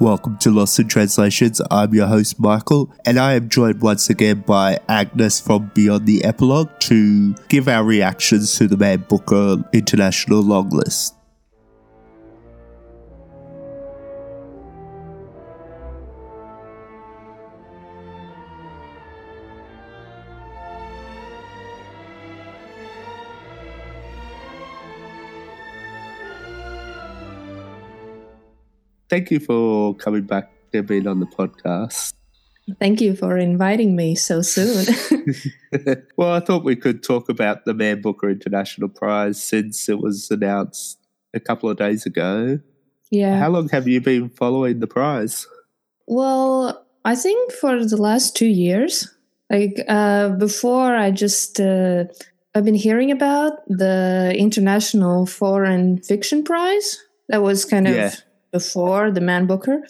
Welcome to Lost in Translations. I'm your host, Michael, and I am joined once again by Agnes from Beyond the Epilogue to give our reactions to the Man Booker International Longlist. Thank you for coming back and being on the podcast. Thank you for inviting me so soon. well, I thought we could talk about the Man Booker International Prize since it was announced a couple of days ago. Yeah. How long have you been following the prize? Well, I think for the last two years. Like uh, before, I just uh, I've been hearing about the International Foreign Fiction Prize. That was kind of Yeah. Before the Man Booker,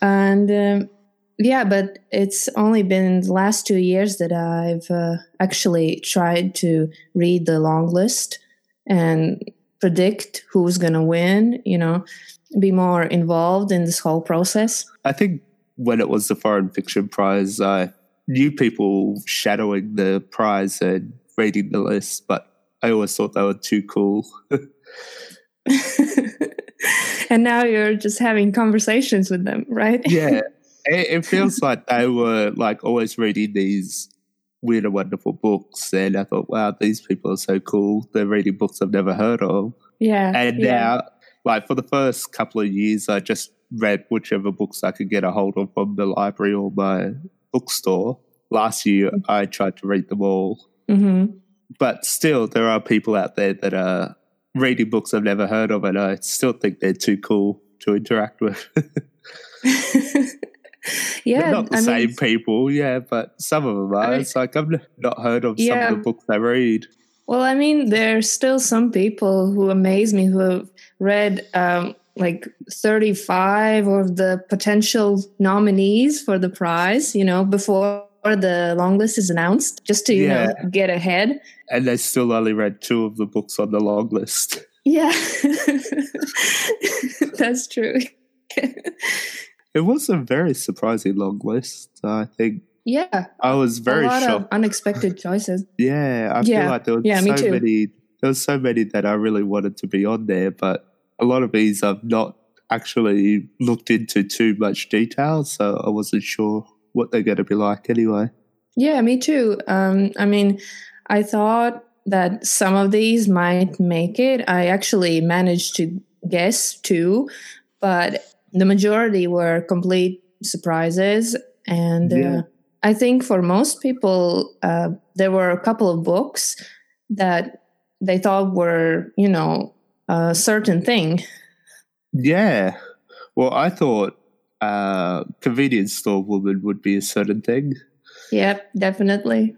and um, yeah, but it's only been the last two years that I've uh, actually tried to read the long list and predict who's going to win. You know, be more involved in this whole process. I think when it was the Foreign Fiction Prize, I knew people shadowing the prize and reading the list, but I always thought they were too cool. and now you're just having conversations with them, right? yeah, it, it feels like they were like always reading these weird and wonderful books, and I thought, wow, these people are so cool. They're reading books I've never heard of, yeah. and yeah. now, like for the first couple of years, I just read whichever books I could get a hold of from the library or my bookstore. Last year, I tried to read them all, hmm but still, there are people out there that are reading books I've never heard of, and I still think they're too cool to interact with. yeah. They're not the I mean, same people, yeah, but some of them are. I it's like I've not heard of some of the books I read. Well, I mean, there's still some people who amaze me who have read um, like 35 of the potential nominees for the prize, you know, before the long list is announced, just to, you Yeah. know, get ahead. And I still only read two of the books on the long list. Yeah. That's true. It was a very surprising long list. I think yeah. I was very a lot shocked. of unexpected choices. yeah, I Yeah. feel like there were Yeah, so many. There was so many that I really wanted to be on there, but a lot of these I've not actually looked into too much detail, so I wasn't sure what they're going to be like anyway. Yeah, me too. Um, I mean, I thought that some of these might make it. I actually managed to guess two, but the majority were complete surprises. And Yeah. uh, I think for most people, uh, there were a couple of books that they thought were, you know, a certain thing. Yeah. Well, I thought uh, convenience store woman would be a certain thing. Yep, definitely.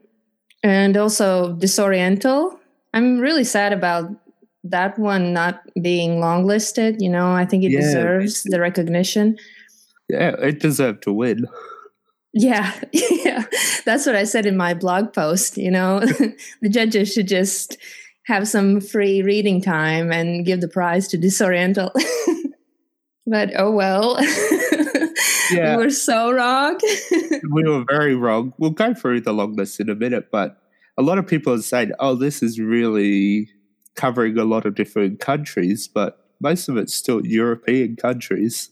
And also Disoriental. I'm really sad about that one not being long listed. You know, I think it Yeah, deserves the recognition. Yeah, it deserved to win. Yeah, yeah. That's what I said in my blog post. You know, the judges should just have some free reading time and give the prize to Disoriental. but oh well. Yeah. we were so wrong. we were very wrong. We'll go through the long list in a minute, but a lot of people are saying, oh, this is really covering a lot of different countries, but most of it's still European countries.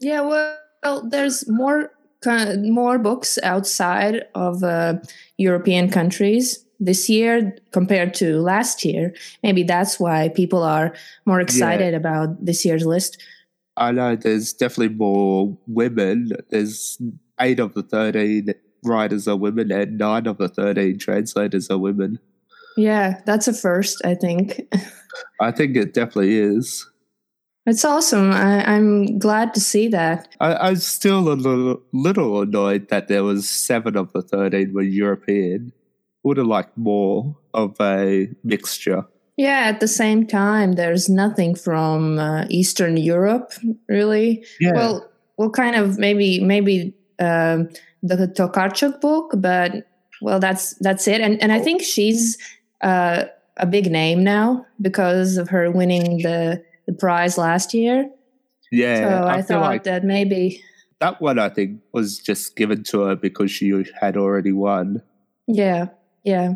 Yeah, well, there's more more books outside of uh, European countries this year compared to last year. Maybe that's why people are more excited about this year's list. I know there's definitely more women. There's eight of the 13 writers are women, and nine of the 13 translators are women. Yeah, that's a first, I think. I think it definitely is. It's awesome. I, I'm glad to see that. I, I'm still a little, little annoyed that there was seven of the 13 were European. Would have liked more of a mixture. Yeah, at the same time, there's nothing from uh, Eastern Europe, really. Yeah. Well, well, kind of maybe maybe um, the Tokarczuk book, but well, that's that's it. And and I think she's uh, a big name now because of her winning the the prize last year. Yeah, so I, I, thought like that maybe, that one I think was just given to her because she had already won. yeah, yeah,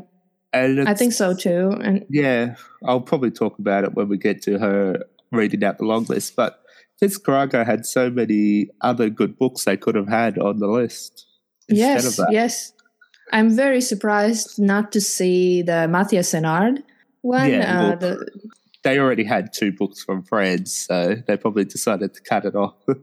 And I think so too. And Yeah, I'll probably talk about it when we get to her reading out the long list. But Fitzcarraldo had so many other good books they could have had on the list instead of yes, that. yes, I'm very surprised not to see the Mathias Enard one. Yeah, uh, well, the, They already had two books from France, so they probably decided to cut it off.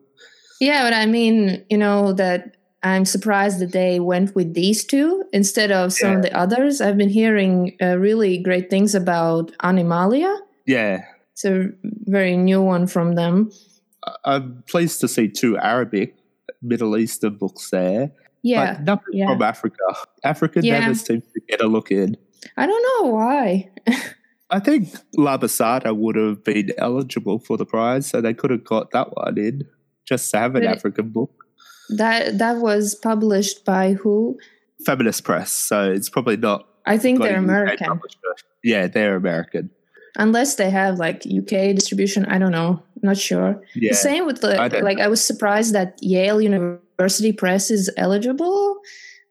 Yeah, but I mean, you know, that I'm surprised that they went with these two instead of some of the others. I've been hearing uh, really great things about Animalia. yeah, It's a very new one from them. I'm pleased to see two Arabic, Middle Eastern books there, Yeah, but nothing yeah. from Africa. Africa Yeah. never seems to get a look in. I don't know why. I think La Bastarda would have been eligible for the prize, so they could have got that one in just to have an But African book. That that was published by who? Feminist Press, so it's probably not. I think they're American. Yeah, they're American. unless they have like UK distribution. I don't know. Not sure. Yeah, The same with the I like. I was surprised that Yale University Press is eligible,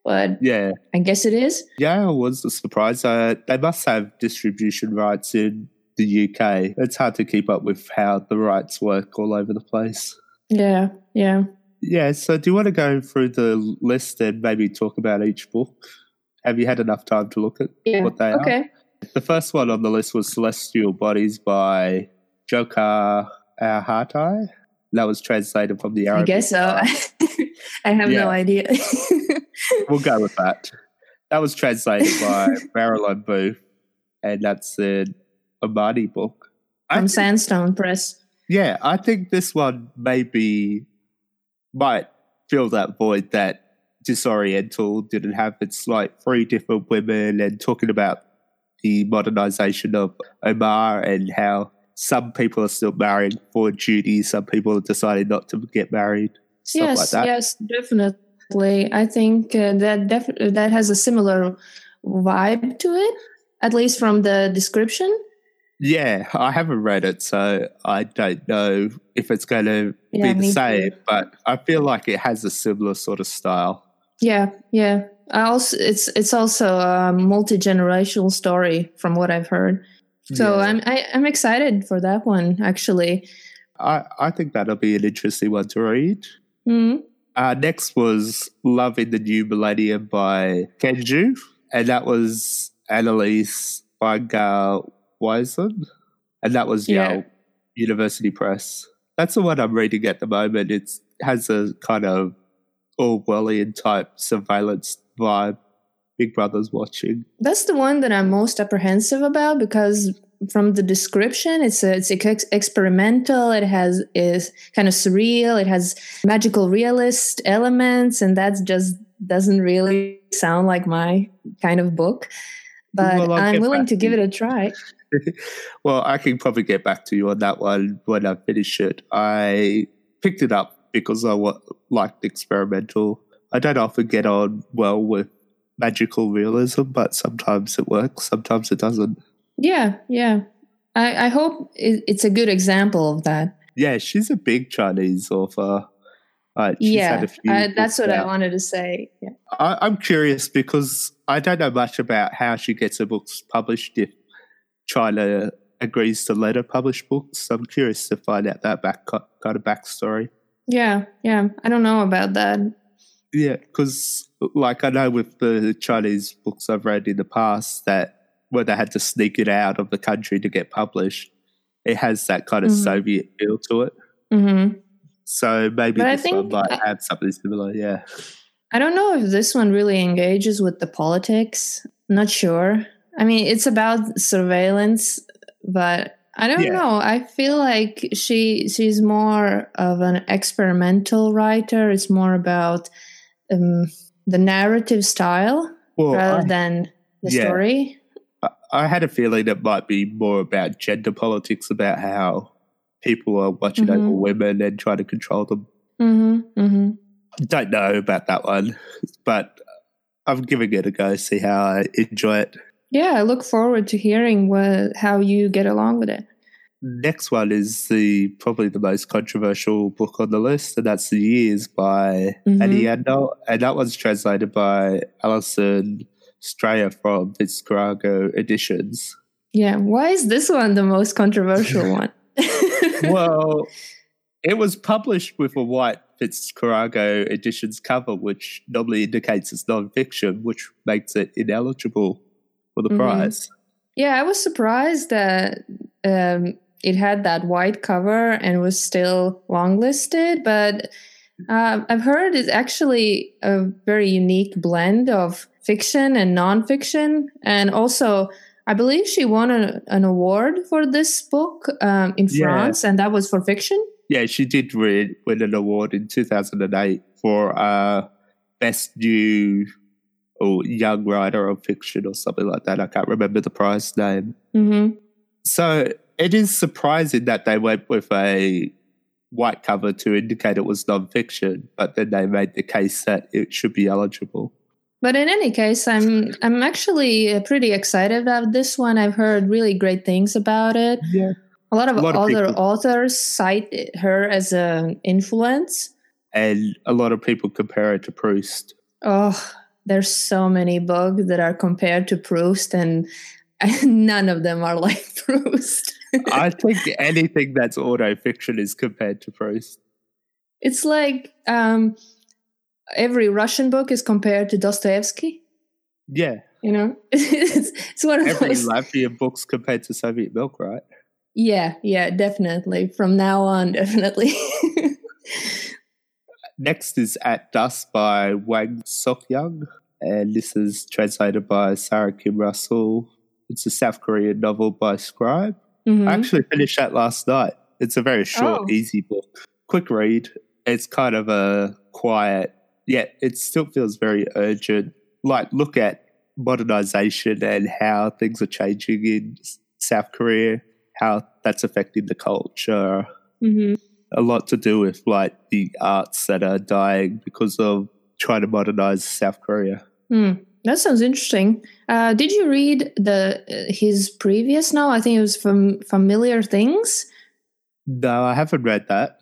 but yeah, I guess it is. yeah. I was surprised. Uh, they must have distribution rights in the UK. It's hard to keep up with how the rights work all over the place. Yeah, yeah. Yeah. So, do you want to go through the list and maybe talk about each book? Have you had enough time to look at Yeah. what they are? Okay. The first one on the list was Celestial Bodies by Jokha Alharthi. That was translated from the Arabic. I guess so. I have Yeah. no idea. We'll go with that. That was translated by Marilyn Booth, and that's an Omani book. From think- Sandstone Press. yeah, I think this one maybe might fill that void that Disoriental didn't have. It's like three different women and talking about the modernization of Oman and how some people are still marrying for duty, some people are deciding not to get married, stuff yes, like that. yes, definitely. I think uh, that def- that has a similar vibe to it, at least from the description. Yeah, I haven't read it, so I don't know if it's going to Yeah, be the same, too. but I feel like it has a similar sort of style. Yeah, yeah. I also, it's it's also a multi generational story from what I've heard. So Yeah. I'm I, I'm excited for that one actually. I, I think that'll be an interesting one to read. Mhm. Uh, next was Love in the New Millennium by Can Xue, and that was Annelise Weingart Wasmoen, and that was Yeah. Yale University Press. That's the one I'm reading at the moment. It has a kind of Orwellian type surveillance vibe. Big Brother's watching. That's the one that I'm most apprehensive about because from the description, it's a, it's ex- experimental. It has is kind of surreal. It has magical realist elements, and that just doesn't really sound like my kind of book. But Well, I'm willing to to give it a try. well, I can probably get back to you on that one when I finish it. I picked it up because I liked experimental. I don't often get on well with magical realism, but sometimes it works, sometimes it doesn't. Yeah, yeah. I, I hope it's a good example of that. Yeah, she's a big Chinese author. Uh, yeah, had a few I, that's what I wanted to say. Yeah. I, I'm curious because I don't know much about how she gets her books published if China agrees to let her publish books. I'm curious to find out that back kind of backstory. yeah, yeah. I don't know about that. Yeah, because like I know with the Chinese books I've read in the past that where they had to sneak it out of the country to get published, it has that kind of Mhm. Soviet feel to it. hmm So maybe But this one might have something similar. Yeah, I don't know if this one really engages with the politics. Not sure. I mean, it's about surveillance, but I don't Yeah. know. I feel like she she's more of an experimental writer. It's more about um, the narrative style well, rather I, than the Yeah. story. I had a feeling it might be more about gender politics, about how people are watching over Mhm. women and trying to control them. Mm-hmm, mm-hmm. Don't know about that one, but I'm giving it a go. See how I enjoy it. Yeah, I look forward to hearing what, how you get along with it. next one is the probably the most controversial book on the list, and that's The Years by Mhm. Annie Ernaux. And that one's translated by Alison Strayer from Fitzcarraldo Editions. Yeah. Why is this one the most controversial one? Well, it was published with a white Fitzcarraldo Editions cover, which normally indicates it's non-fiction, which makes it ineligible for the Mhm. prize. yeah, I was surprised that um, it had that white cover and was still longlisted, but uh, I've heard it's actually a very unique blend of fiction and nonfiction, and also. I believe she won a, an award for this book um, in Yeah. France, and that was for fiction. Yeah, she did win, win an award in 2008 for uh, Best New or Young Writer of Fiction or something like that. I can't remember the prize name. hmm So it is surprising that they went with a white cover to indicate it was non-fiction, but then they made the case that it should be eligible. But in any case, I'm I'm actually uh, pretty excited about this one. I've heard really great things about it. Yeah. A lot of A lot other people- authors cite her as an influence. And a lot of people compare it to Proust. Oh, there's so many books that are compared to Proust, and none of them are like Proust. I think anything that's auto-fiction is compared to Proust. it's like um, every Russian book is compared to Dostoevsky. Yeah. You know, it's, it's one of Every those. Latvian book's compared to Soviet milk, right? Yeah, yeah, definitely. From now on, definitely. Next is At Dusk by Hwang Sok-yong, and this is translated by Sora Kim Russell. It's a South Korean novel by Scribe. Mhm. I actually finished that last night. It's a very short, Oh. easy book. Quick read. It's kind of a quiet, yet it still feels very urgent. Like, look at modernization and how things are changing in South Korea, how that's affecting the culture, Mhm. a lot to do with like the arts that are dying because of trying to modernize South Korea. Hmm. That sounds interesting. Uh, did you read the uh, his previous novel? I think it was from Familiar Things. No, I haven't read that.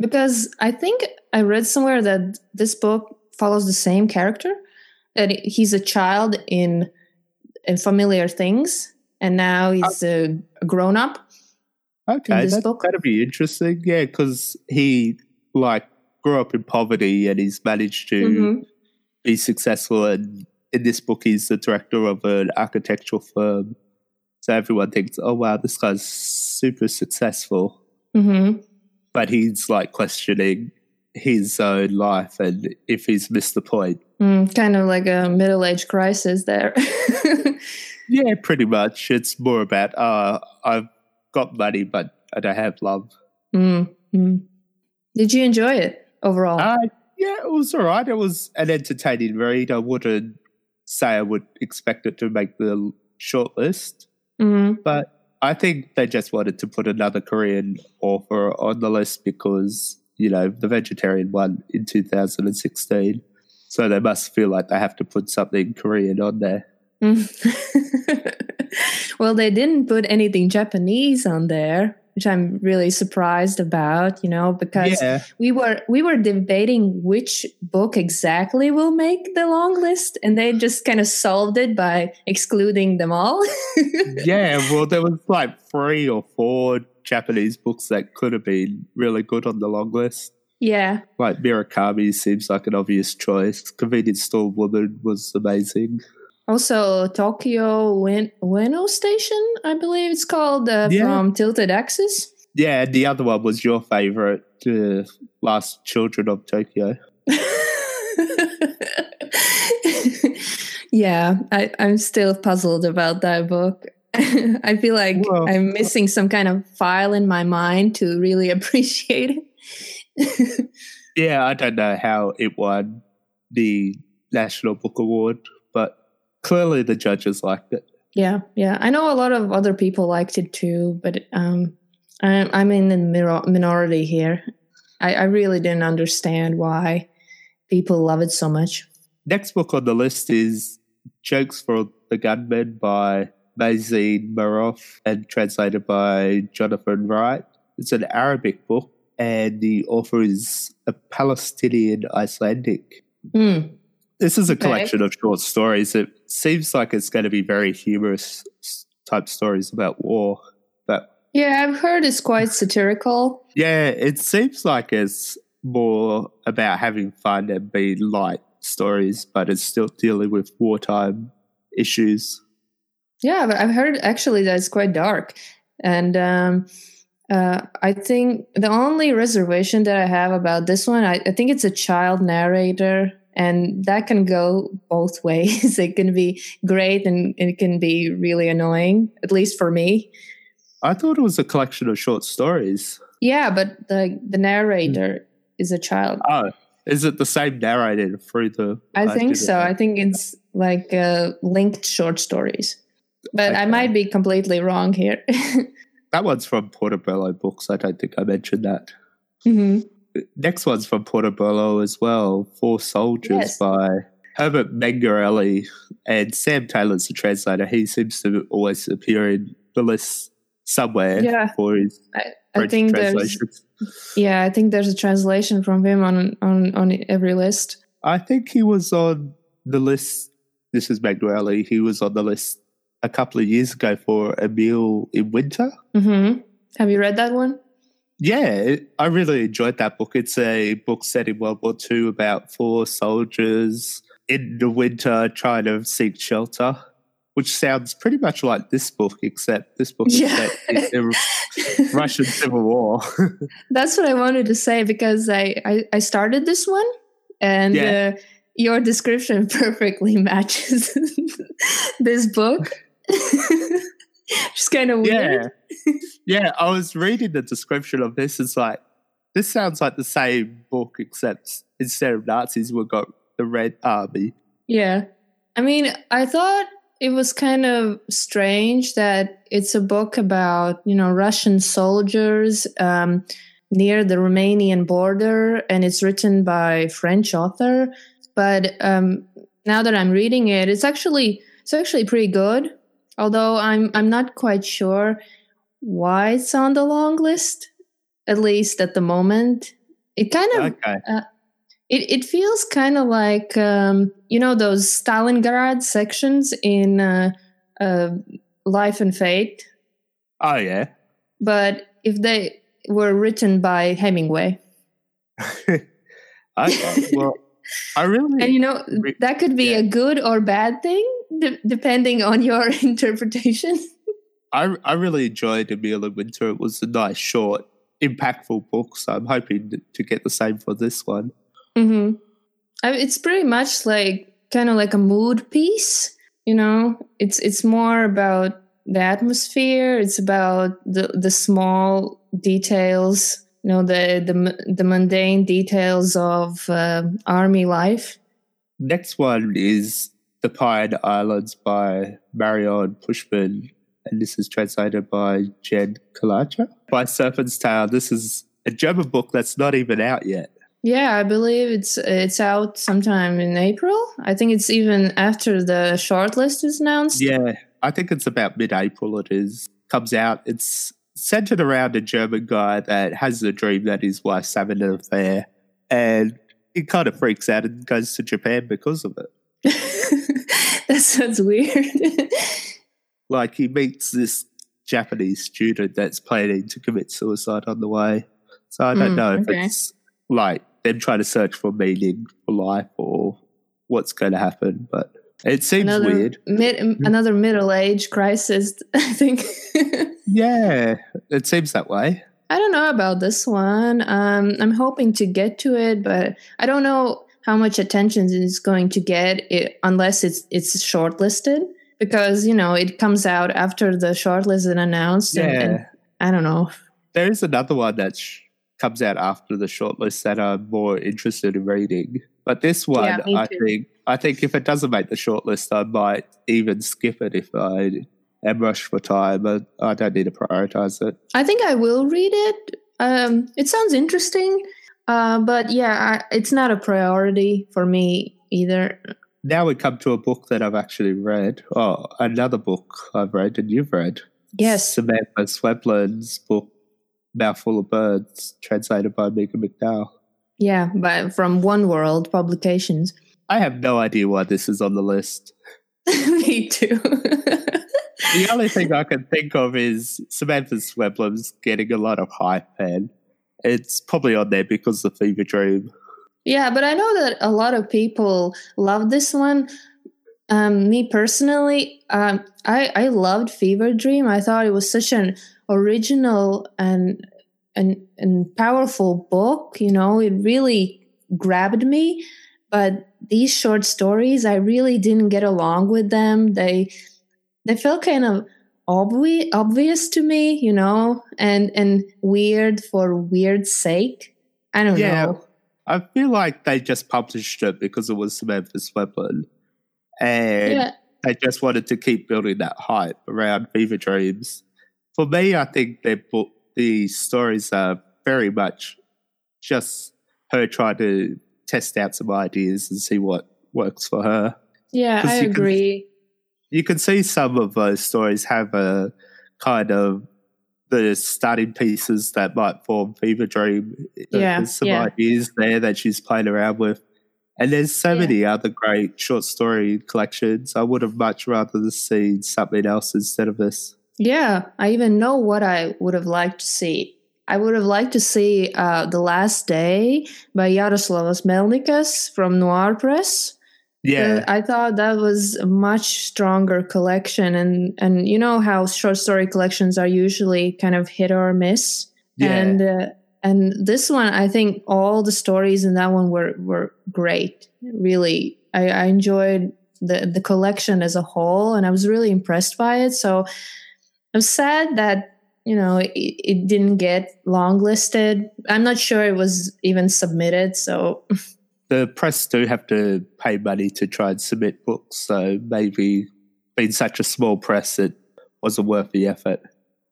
because I think I read somewhere that this book follows the same character that he's a child in in familiar things and now he's a, a grown up Okay, that, book? that'd be interesting. Yeah, because he like grew up in poverty and he's managed to Mhm. be successful. And in this book, he's the director of an architectural firm. So everyone thinks, "Oh wow, this guy's super successful." Mhm. But he's like questioning his own life and if he's missed the point. Mm, kind of like a middle age crisis there Yeah, pretty much. It's more about uh, I've got money, but I don't have love. Mm, mm. did you enjoy it overall Uh, yeah, it was all right. It was an entertaining read. I wouldn't say I would expect it to make the short list, Mhm. but I think they just wanted to put another Korean author on the list because, you know, the vegetarian one in 2016. So they must feel like they have to put something Korean on there. Well, they didn't put anything Japanese on there, which I'm really surprised about, you know, because Yeah. we were we were debating which book exactly will make the long list, and they just kind of solved it by excluding them all. yeah, well, there was like three or four Japanese books that could have been really good on the long list. yeah. Like Murakami seems like an obvious choice. Convenience Store Woman was amazing. Also, Tokyo Win- Ueno Station, I believe it's called, uh, Yeah. from Tilted Axis. Yeah, and the other one was your favorite, uh, Last Children of Tokyo. yeah, I, I'm still puzzled about that book. I feel like Well- I'm missing some kind of file in my mind to really appreciate it. Yeah, I don't know how it won the National Book Award, but clearly the judges liked it. yeah, yeah. I know a lot of other people liked it too, but um, I'm, I'm in the minority here. I, I really didn't understand why people love it so much. Next book on the list is Jokes for the Gunmen by Mazen Maarouf and translated by Jonathan Wright. It's an Arabic book, and the author is a Palestinian Icelandic. Mm. This is a Okay. collection of short stories. It seems like it's going to be very humorous type stories about war. But Yeah, I've heard it's quite satirical. yeah, it seems like it's more about having fun and being light stories, but it's still dealing with wartime issues. Yeah, but I've heard actually that it's quite dark. And um, uh, I think the only reservation that I have about this one, I, I think it's a child narrator, and that can go both ways. it can be great and it can be really annoying, at least for me. I thought it was a collection of short stories. Yeah, but the the narrator is a child. Oh, is it the same narrator through the? I think so. know. I think it's like uh, linked short stories, but I might be completely wrong here. that one's from Portobello Books. I don't think I mentioned that. hmm Next one's from Portobello as well. Four Soldiers Yes. by Hubert Mingarelli and Sam Taylor's the translator. He seems to always appear in the list somewhere Yeah. for his I, I think there's translations. yeah, I think there's a translation from him on on on every list. I think he was on the list. This is Mingarelli. He was on the list a couple of years ago for A Meal in Winter. hmm Have you read that one? Yeah, I really enjoyed that book. It's a book set in World War II about four soldiers in the winter trying to seek shelter, which sounds pretty much like this book, except this book is Yeah. set in the Russian Civil War. That's what I wanted to say because I I, I started this one and Yeah. uh, your description perfectly matches this book. Just kind of weird. yeah. yeah, I was reading the description of this. It's like, this sounds like the same book, except instead of Nazis, we've got the Red Army. Yeah. I mean, I thought it was kind of strange that it's a book about, you know, Russian soldiers um, near the Romanian border and it's written by French author. But um, now that I'm reading it, it's actually it's actually pretty good. Although I'm I'm not quite sure why it's on the long list, at least at the moment. It kind of Okay. it, it feels kind of like um, you know those Stalingrad sections in uh, uh, Life and Fate, Oh, yeah. but if they were written by Hemingway, okay. Well, I really. and you know that could be yeah. a good or bad thing de- depending on your interpretation. I, I really enjoyed A Meal in Winter. It was a nice, short, impactful book. So I'm hoping to get the same for this one. hmm I it's pretty much like kind of like a mood piece. You know, it's it's more about the atmosphere. It's about the the small details. You know, the the the mundane details of uh, army life. Next one is The Pine Islands by Marion Poschmann. And this is translated by Jen Calleja. By Serpent's Tail. This is a German book that's not even out yet. Yeah, I believe it's it's out sometime in April. I think it's even after the shortlist is announced. Yeah, I think it's about mid April it is. Comes out. It's centered around a German guy that has a dream that his wife's having an affair. And he kind of freaks out and goes to Japan because of it. that sounds weird. Like he meets this Japanese student that's planning to commit suicide on the way. So I don't Mm, know if okay. it's like them trying to search for meaning for life or what's going to happen, but it seems another weird. mid, another middle age crisis. I think. Yeah, it seems that way. I don't know about this one. Um, I'm hoping to get to it, but I don't know how much attention it's going to get it, unless it's it's shortlisted. Because you know it comes out after the shortlist is announced, Yeah. and I don't know. There is another one that sh- comes out after the shortlist that I'm more interested in reading. But this one, Yeah, I think, I think if it doesn't make the shortlist, I might even skip it if I am rushed for time. But I don't need to prioritize it. I think I will read it. Um, it sounds interesting, uh, but yeah, I, it's not a priority for me either. now we come to a book that I've actually read. Oh, another book I've read and you've read. Yes. Samanta Schweblin's book, Mouthful of Birds, translated by Megan McDowell. Yeah, but from Oneworld Publications. I have no idea why this is on the list. Me too. the only thing I can think of is Samanta Schweblin's getting a lot of hype, and it's probably on there because of Fever Dream. Yeah, but I know that a lot of people love this one. Um, me personally, um, I I loved Fever Dream. I thought it was such an original and and and powerful book. You know, it really grabbed me. But these short stories, I really didn't get along with them. They they felt kind of obvious obvious to me, you know, and and weird for weird sake. I don't Yeah. know. I feel like they just published it because it was Samanta Schweblin. and Yeah. they just wanted to keep building that hype around Fever Dreams. For me, I think their book, the stories are very much just her trying to test out some ideas and see what works for her. Yeah, I you can- agree. You can see some of those stories have a kind of the starting pieces that might form Fever Dream. Yeah, There's some yeah. ideas there that she's playing around with. And there's so Yeah. many other great short story collections. I would have much rather seen something else instead of this. Yeah, I even know what I would have liked to see. I would have liked to see uh, The Last Day by Jaroslavas Melnikas from Noir Press. Yeah, Uh, I thought that was a much stronger collection, and and you know how short story collections are usually kind of hit or miss, yeah. and uh, and this one, I think all the stories in that one were were great. Really, I, I enjoyed the the collection as a whole, and I was really impressed by it. So I'm sad that you know it, it didn't get longlisted. I'm not sure it was even submitted. So the press do have to pay money to try and submit books, so maybe being such a small press, it wasn't worth the effort.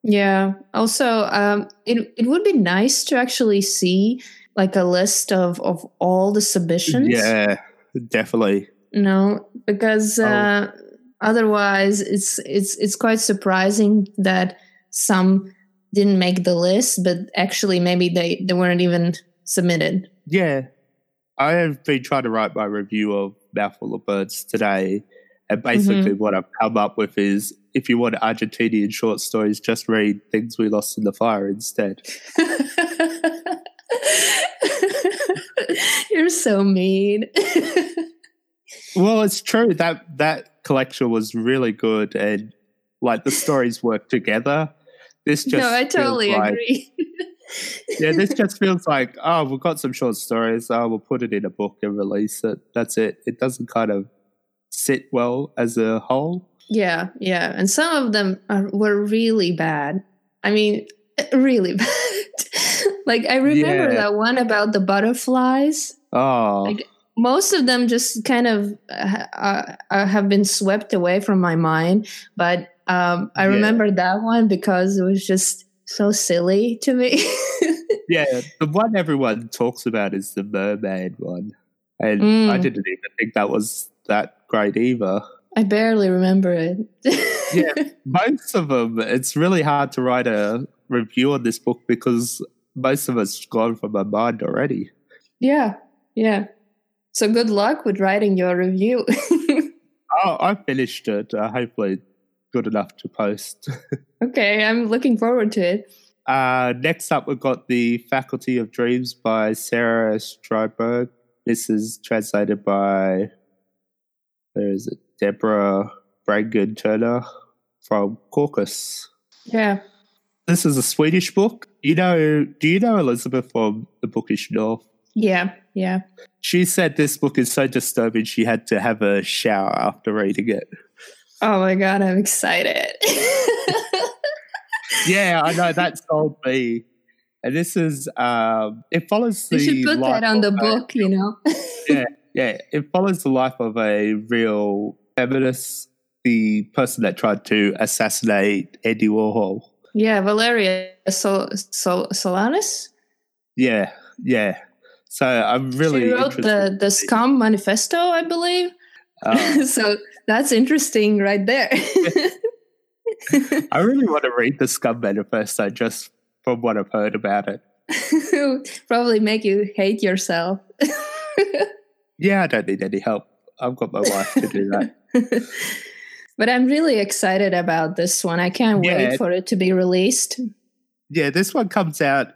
Yeah. Also, um, it it would be nice to actually see like a list of of all the submissions. Yeah, definitely. You know, because Oh. uh, otherwise, it's it's it's quite surprising that some didn't make the list, but actually maybe they they weren't even submitted. Yeah. I have been trying to write my review of Mouthful of Birds today. And basically, mm-hmm. what I've come up with is if you want Argentinian short stories, just read Things We Lost in the Fire instead. You're so mean. Well, it's true that that collection was really good and like the stories work together. This just no, I totally like- agree. yeah, this just feels like oh, we've got some short stories. Oh, we'll put it in a book and release it. That's it. It doesn't kind of sit well as a whole. Yeah, yeah, and some of them are, were really bad. I mean, really bad. like I remember Yeah. that one about the butterflies. Oh, Like- Most of them just kind of uh, uh, have been swept away from my mind, but um, I Yeah. remember that one because it was just so silly to me. yeah. The one everyone talks about is the mermaid one, and Mm. I didn't even think that was that great either. I barely remember it. Yeah. Most of them, it's really hard to write a review on this book because most of it's gone from my mind already. yeah, yeah. So good luck with writing your review. Oh, I finished it. Uh, hopefully, good enough to post. okay, I'm looking forward to it. Uh, next up, we've got The Faculty of Dreams by Sara Stridsberg. This is translated by, where is it? Deborah Bragan Turner from Caucus. Yeah. This is a Swedish book. You know, do you know Elizabeth from The Bookish North? Yeah, yeah. She said this book is so disturbing she had to have a shower after reading it. Oh my god, I'm excited. Yeah, I know that sold me. And this is um it follows the you should put life that on the of a- book, you know. yeah, yeah, it follows the life of a real feminist, the person that tried to assassinate Andy Warhol. yeah, Valeria Sol- Sol- Solanas. Yeah, yeah. So I'm really she wrote the the Scum Manifesto, I believe. Uh, so that's interesting right there. I really want to read the Scum Manifesto just from what I've heard about it. Probably make you hate yourself. Yeah, I don't need any help. I've got my wife to do that. but I'm really excited about this one. I can't Yeah. wait for it to be released. Yeah, this one comes out.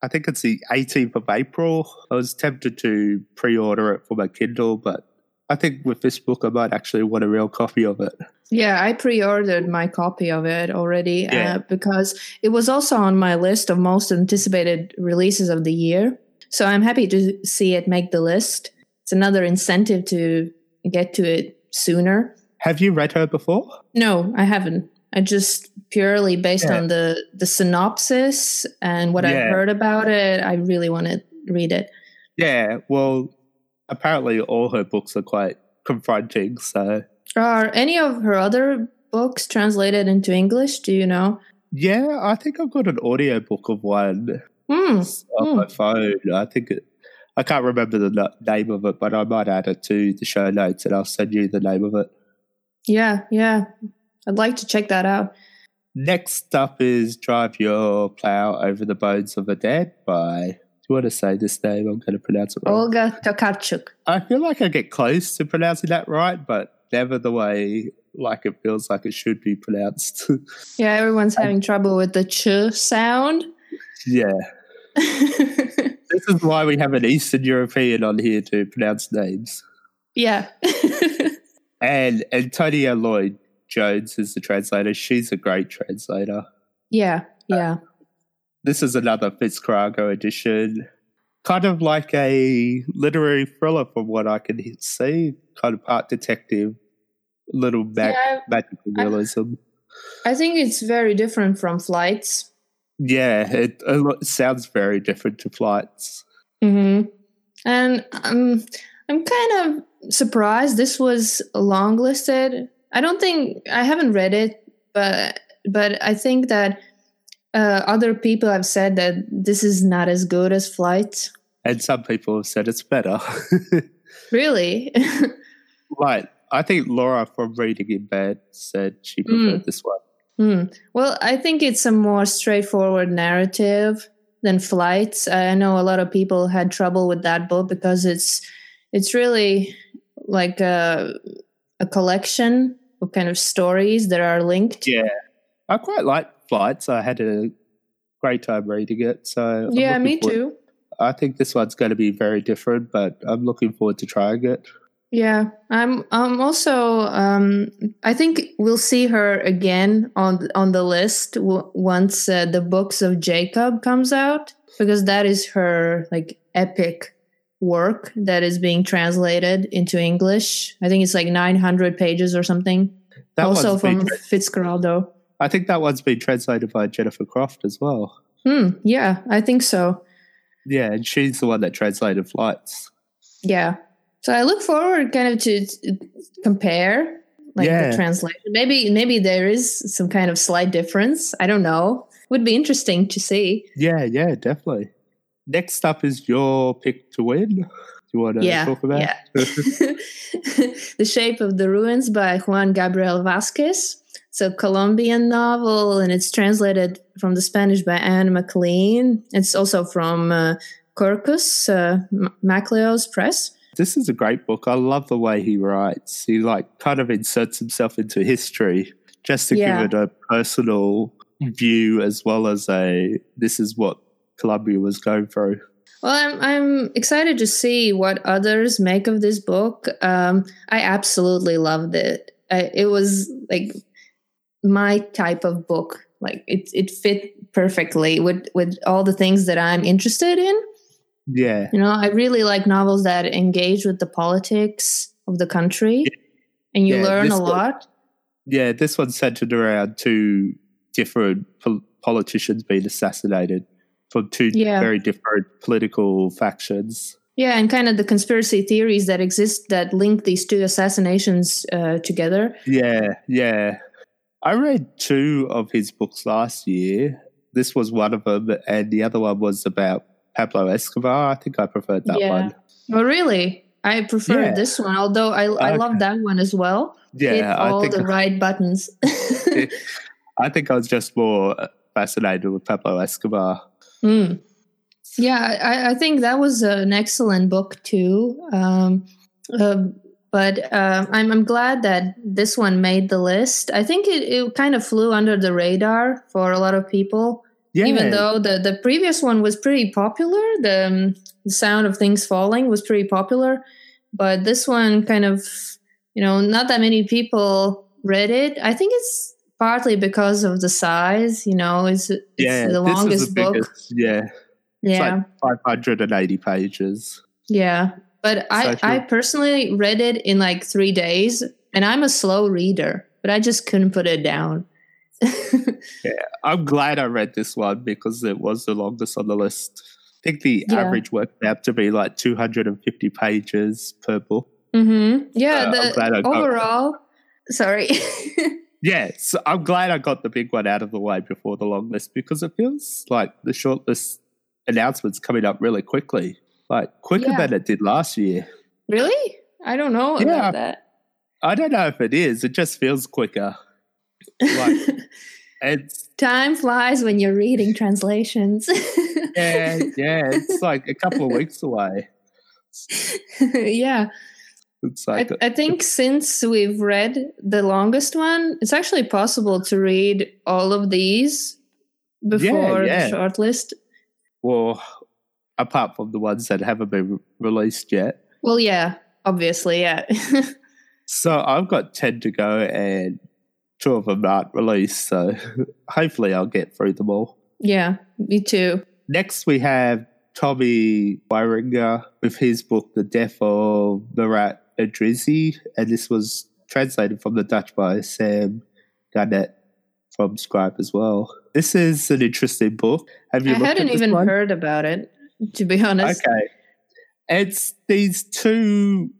I think it's the 18th of April. I was tempted to pre-order it for my Kindle, but I think with this book, I might actually want a real copy of it. Yeah, I pre-ordered my copy of it already Yeah. uh, because it was also on my list of most anticipated releases of the year. So I'm happy to see it make the list. It's another incentive to get to it sooner. Have you read her before? No, I haven't. I just purely based Yeah. on the the synopsis and what Yeah. I've heard about it. I really want to read it. Yeah, well, apparently all her books are quite confronting. So, Are any of her other books translated into English? Do you know? yeah, I think I've got an audiobook of one Hmm. on Hmm. my phone. I think it, I can't remember the name of it, but I might add it to the show notes and I'll send you the name of it. Yeah, yeah. I'd like to check that out. Next up is Drive Your Plow Over the Bones of the Dead by, do you want to say this name? I'm going to pronounce it wrong. Olga Tokarczuk. I feel like I get close to pronouncing that right, but never the way like it feels like it should be pronounced. Yeah, everyone's having trouble with the ch sound. yeah. This is why we have an Eastern European on here to pronounce names. yeah. And Antonia Lloyd Jones is the translator. She's a great translator. yeah, yeah. Uh, This is another Fitzcarraldo edition. Kind of like a literary thriller from what I can see. Kind of part detective, little mag- Yeah, magical I- realism. I think it's very different from flights. Yeah, it, it sounds very different to flights. hmm And um, I'm kind of surprised this was longlisted. I don't think I haven't read it, but but I think that uh, other people have said that this is not as good as flights. And some people have said it's better. Really? right. I think Laura from Reading in Bed said she preferred this one. Hmm. Well, I think it's a more straightforward narrative than Flights. I know a lot of people had trouble with that book because it's it's really like a a collection of kind of stories that are linked. Yeah. I quite like Flights. I had a great time reading it. So I'm Yeah, me forward- too. I think this one's going to be very different, but I'm looking forward to trying it. Yeah, I'm. I'm also. Um, I think we'll see her again on on the list w- once uh, the books of Jacob comes out because that is her like epic work that is being translated into English. I think it's like 900 pages or something. That also from tra- Fitzcarraldo. I think that one's been translated by Jennifer Croft as well. Hmm. Yeah, I think so. Yeah, and she's the one that translated Flights. Yeah. So I look forward kind of to, to compare like Yeah. the translation. Maybe maybe there is some kind of slight difference. I don't know. Would be interesting to see. Yeah, yeah, definitely. Next up is your pick to win. Do you want to yeah. talk about? Yeah. the Shape of the Ruins by Juan Gabriel Vasquez. It's a Colombian novel and it's translated from the Spanish by Anne McLean. It's also from uh, Kirkus, uh, MacLehose Press. This is a great book. I love the way he writes. He like kind of inserts himself into history just to Yeah. give it a personal view as well as a this is what Colombia was going through. Well, I'm I'm excited to see what others make of this book. Um, I absolutely loved it. I, it was like my type of book. Like it it fit perfectly with with all the things that I'm interested in. Yeah. You know, I really like novels that engage with the politics of the country, and you Yeah, learn a one- lot. Yeah, this one's centered around two different pol- politicians being assassinated from two Yeah. very different political factions. Yeah, and kind of the conspiracy theories that exist that link these two assassinations uh, together. Yeah, yeah. I read two of his books last year. This was one of them, and the other one was about Pablo Escobar. I think I preferred that Yeah. one. Oh, really? I prefer Yeah. this one, although I I Okay. love that one as well. Hit Yeah, I all think the right buttons. I think I was just more fascinated with Pablo Escobar. Mm. Yeah, I, I think that was an excellent book too. Um, uh, but uh, I'm I'm glad that this one made the list. I think it, it kind of flew under the radar for a lot of people, Yeah, even though the the previous one was pretty popular. The, um, the sound of things falling was pretty popular, but this one kind of you know not that many people read it. I think it's partly because of the size. You know, it's it's yeah, the longest the book. biggest. Yeah, Yeah. it's like 580 pages. Yeah. But I, I personally read it in like three days and I'm a slow reader, but I just couldn't put it down. yeah, I'm glad I read this one because it was the longest on the list. I think the Yeah. average worked out to be like 250 pages per book. Mm-hmm. Yeah. Uh, I'm glad I the got- overall, sorry. Yeah, so I'm glad I got the big one out of the way before the long list because it feels like the short list announcements coming up really quickly, like quicker Yeah. than it did last year. really? I don't know Yeah. about that. I don't know if it is. It just feels quicker. Like it's Time flies when you're reading translations. yeah, yeah. It's like a couple of weeks away. yeah. It's like I think since we've read the longest one, it's actually possible to read all of these before yeah. the short list. well, apart from the ones that haven't been re- released yet. Well, yeah, obviously, yeah. So I've got ten to go, and two of them aren't released. So hopefully, I'll get through them all. yeah, me too. Next, we have Tommy Wieringa with his book, The Death of Murat Idrissi. And this was translated from the Dutch by Sam Garrett from Scribe as well. This is an interesting book. Have I you looked hadn't even one? heard about it, to be honest. Okay. It's these two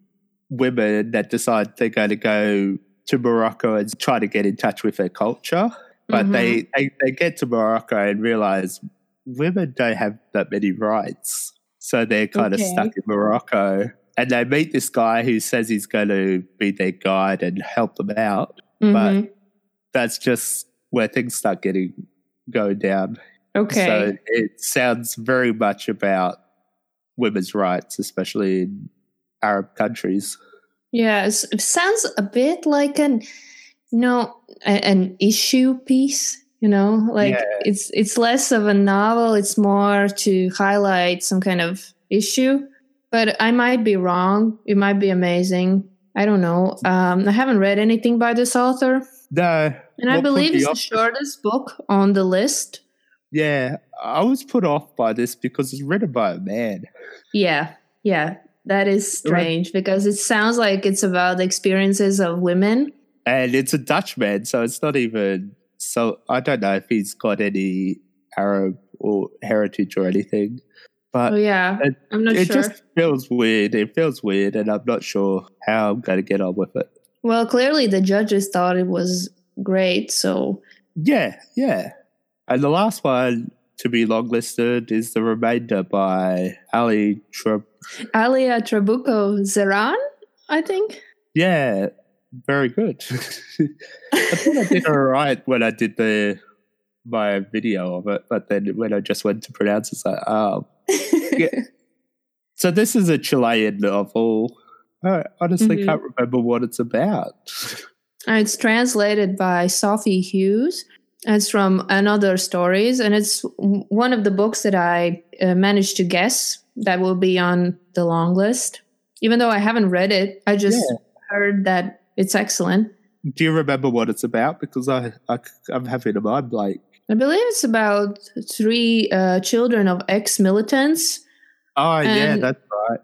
women that decide they're going to go to Morocco and try to get in touch with their culture. But Mhm. they, they, they get to Morocco and realize women don't have that many rights. So they're kind Okay. of stuck in Morocco. And they meet this guy who says he's going to be their guide and help them out. Mhm. That's just where things start getting going down. Okay. So it sounds very much about women's rights, especially in Arab countries. yeah, it sounds a bit like an, you know, an issue piece. You know, like Yeah. it's it's less of a novel. It's more to highlight some kind of issue. But I might be wrong. It might be amazing. I don't know. Um, I haven't read anything by this author, No. and I believe it's the off- shortest book on the list. Yeah, I was put off by this because it's written by a man. Yeah, yeah, that is strange because it sounds like it's about the experiences of women. And it's a Dutch man, so it's not even so I don't know if he's got any Arab or heritage or anything. But Oh yeah, it- I'm not it sure. just feels weird. It feels weird and I'm not sure how I'm gonna get on with it. Well, clearly the judges thought it was great, so Yeah, yeah. And the last one to be longlisted is The Remainder by Ali Trub. Alia Trabucco Zeran, I think. Yeah, very good. I thought I did all right when I did the my video of it, but then when I just went to pronounce it, it's like, oh. So this is a Chilean novel. I honestly Mhm. can't remember what it's about. And it's translated by Sophie Hughes. It's from And Other Stories, and it's one of the books that I uh, managed to guess that will be on the long list. Even though I haven't read it, I just Yeah. heard that it's excellent. Do you remember what it's about? Because I, I I'm having a mind blank. I believe it's about three uh, children of ex militants. Oh yeah, that's right.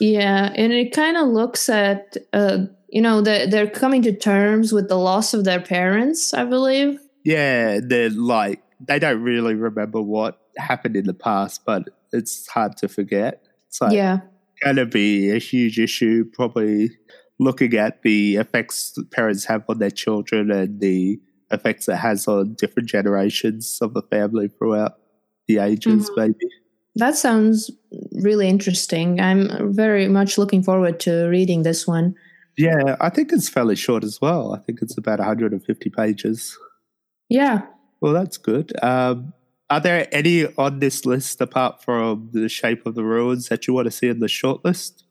Yeah, and it kind of looks at, uh, you know, the, they're coming to terms with the loss of their parents, I believe. Yeah, they're like they don't really remember what happened in the past, but it's hard to forget. It's like yeah. to be a huge issue. Probably looking at the effects that parents have on their children and the effects it has on different generations of the family throughout the ages. Mhm. Maybe that sounds really interesting. I'm very much looking forward to reading this one. Yeah, I think it's fairly short as well. I think it's about 150 pages. Yeah. Well, that's good. Um, are there any on this list apart from the shape of the ruins that you want to see in the shortlist?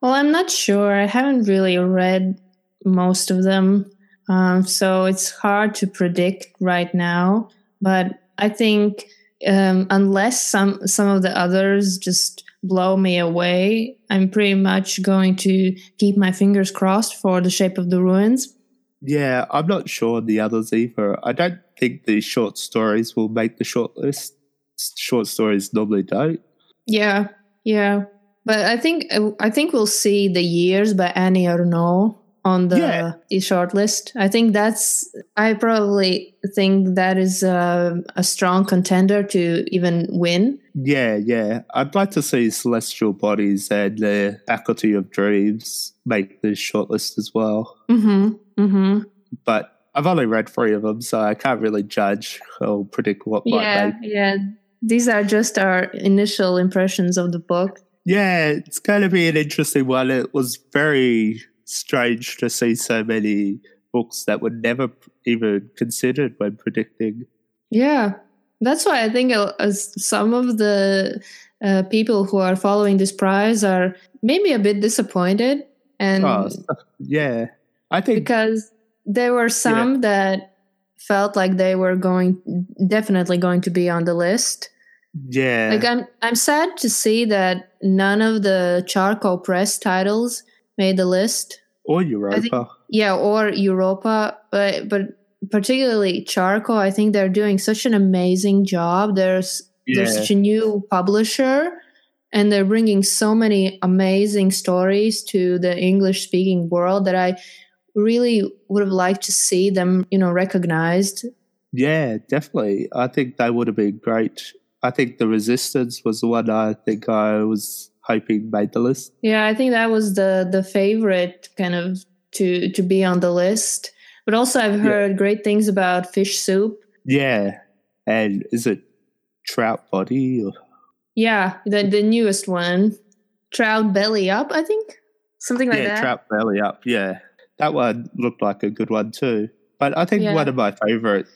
Well, I'm not sure. I haven't really read most of them. Um, so it's hard to predict right now. But I think um, unless some some of the others just blow me away, I'm pretty much going to keep my fingers crossed for the shape of the ruins. Yeah, I'm not sure on the others either. I don't think the short stories will make the short list. Short stories normally don't. Yeah, yeah, but I think I think we'll see the years by Annie Ernaux on the yeah. short list. I think that's I probably think that is a, a, strong contender to even win. Yeah, yeah. I'd like to see Celestial Bodies and the Faculty of Dreams make the shortlist as well. Mm-hmm. Mm-hmm. But I've only read three of them, so I can't really judge or predict what yeah, might make. Yeah, these are just our initial impressions of the book. Yeah, it's going to be an interesting one. It was very strange to see so many books that were never even considered when predicting. Yeah, that's why I think as some of the uh, people who are following this prize are maybe a bit disappointed. And oh, yeah, I think because there were some yeah. that felt like they were going definitely going to be on the list. Yeah, like I'm I'm sad to see that none of the Charco Press titles made the list. Or Europa. Think, yeah, or Europa. But but particularly charcoal, I think they're doing such an amazing job. There's yeah. there's such a new publisher and they're bringing so many amazing stories to the English speaking world that I really would have liked to see them, you know, recognized. Yeah, definitely. I think they would have been great. I think the Resistance was the one I think I was hoping made the list. Yeah, I think that was the the favorite kind of to to be on the list. But also, I've heard yeah. great things about fish soup. Yeah, and is it trout body? Or? Yeah, the the newest one, trout belly up. I think something like yeah, that. trout belly up. Yeah, that one looked like a good one too. But I think yeah. one of my favorite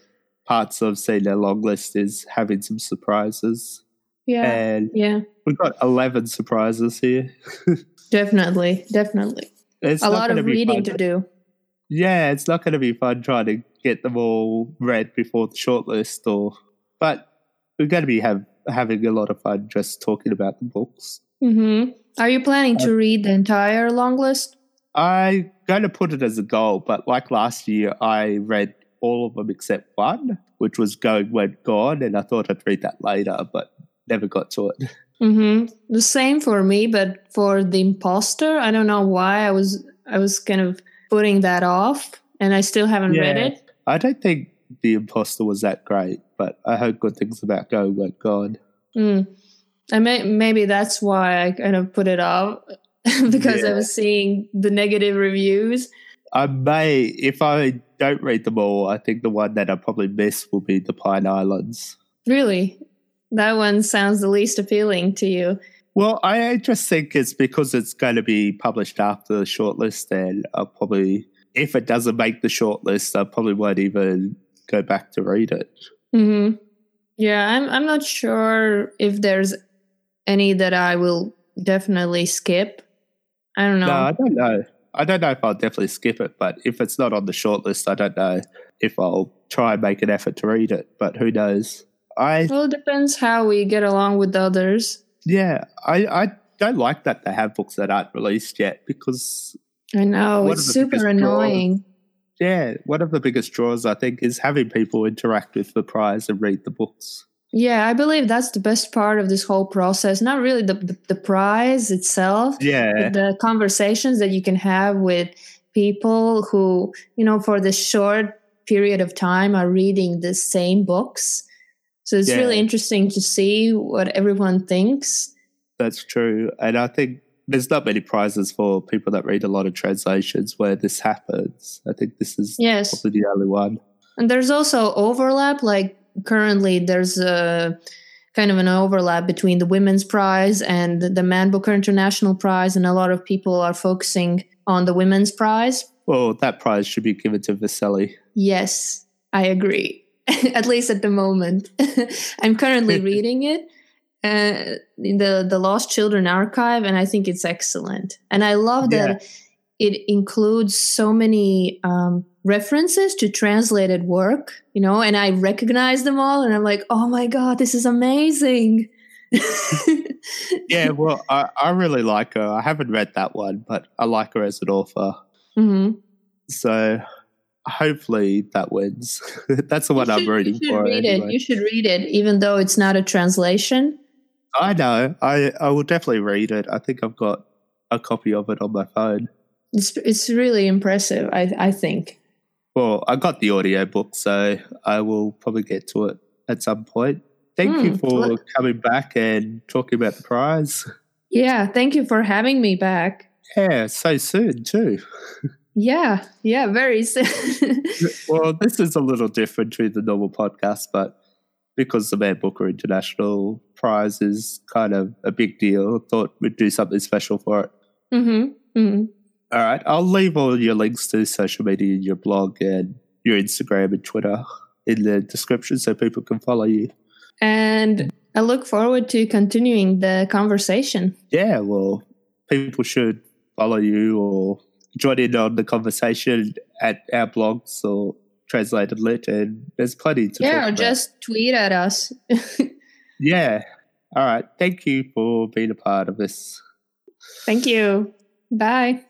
parts of seeing their long list is having some surprises. Yeah. And yeah. We've got 11 surprises here. definitely. Definitely. It's a lot of reading to do. Yeah, it's not going to be fun trying to get them all read before the shortlist or but we're going to be have, having a lot of fun just talking about the books. Mm-hmm. Are you planning to uh, read the entire long list? I'm going to put it as a goal, but like last year, I read all of them except one, which was Going When Gone, and I thought I'd read that later, but never got to it. Mm-hmm. The same for me, but for the imposter, I don't know why I was I was kind of putting that off, and I still haven't yeah, read it. I don't think the imposter was that great, but I heard good things about Going When Gone. Mm. And may, maybe that's why I kind of put it off because yeah. I was seeing the negative reviews. I may, if I don't read them all, I think the one that I probably miss will be the Pine Islands. Really? That one sounds the least appealing to you. Well, I just think it's because it's going to be published after the shortlist, and I'll probably, if it doesn't make the shortlist, I probably won't even go back to read it. Mm-hmm. Yeah, I'm. I'm not sure if there's any that I will definitely skip. I don't know. No, I don't know. I don't know if I'll definitely skip it, but if it's not on the shortlist, I don't know if I'll try and make an effort to read it. But who knows? I well, it depends how we get along with the others. Yeah, I I don't like that they have books that aren't released yet because I know it's super annoying. Draws, yeah, one of the biggest draws I think is having people interact with the prize and read the books. Yeah, I believe that's the best part of this whole process. Not really the the, the prize itself, yeah, the conversations that you can have with people who you know for the short period of time are reading the same books so it's yeah. really interesting to see what everyone thinks. That's true. And I think there's not many prizes for people that read a lot of translations where this happens. I think this is yes. probably the only one. And there's also overlap. Like currently, there's a kind of an overlap between the Women's Prize and the Man Booker International Prize, and a lot of people are focusing on the Women's Prize. Well, that prize should be given to Vasily. Yes, I agree. at least at the moment. I'm currently reading it uh, in the the Lost Children archive, and I think it's excellent. And I love Yeah. It includes so many um, references to translated work, you know, and I recognize them all, and I'm like, oh my god, this is amazing. Yeah, well, I, I really like her. I haven't read that one, but I like her as an author. hmm So hopefully that wins. That's the one you I'm should, reading you should for. read anyway. it. You should read it, even though it's not a translation. I know. I, I will definitely read it. I think I've got a copy of it on my phone. It's it's really impressive. I I think. Well, I got the audiobook, so I will probably get to it at some point. Thank you Hmm, for coming back and talking about the prize. Yeah, thank you for having me back. Yeah, so soon too. Yeah, yeah, very soon. Well, this is a little different to the normal podcast, but because the Man Booker International Prize is kind of a big deal, I thought we'd do something special for it. mm-hmm, mm-hmm. All right, I'll leave all your links to social media, your blog, and your Instagram and Twitter in the description so people can follow you. And I look forward to continuing the conversation. Yeah, well, people should follow you or join in on the conversation at our blogs or Translated Lit, and there's plenty to yeah, or about. just tweet at us. Yeah. All right. Thank you for being a part of this. Thank you. Bye.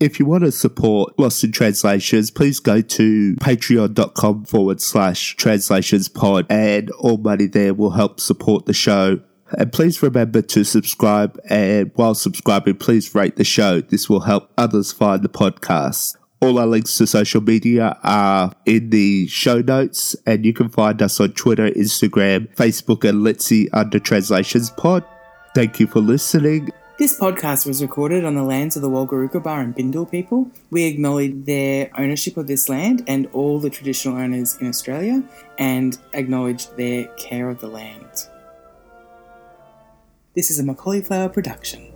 If you want to support Lost in Translations, please go to patreon.com forward slash translations pod and all money there will help support the show. And please remember to subscribe and while subscribing, please rate the show. This will help others find the podcast. All our links to social media are in the show notes and you can find us on Twitter, Instagram, Facebook and Litsy under Translations Pod. Thank you for listening. This podcast was recorded on the lands of the Wulgurukaba and Bindal people. We acknowledge their ownership of this land and all the traditional owners in Australia and acknowledge their care of the land. This is a Macaulay Flower production.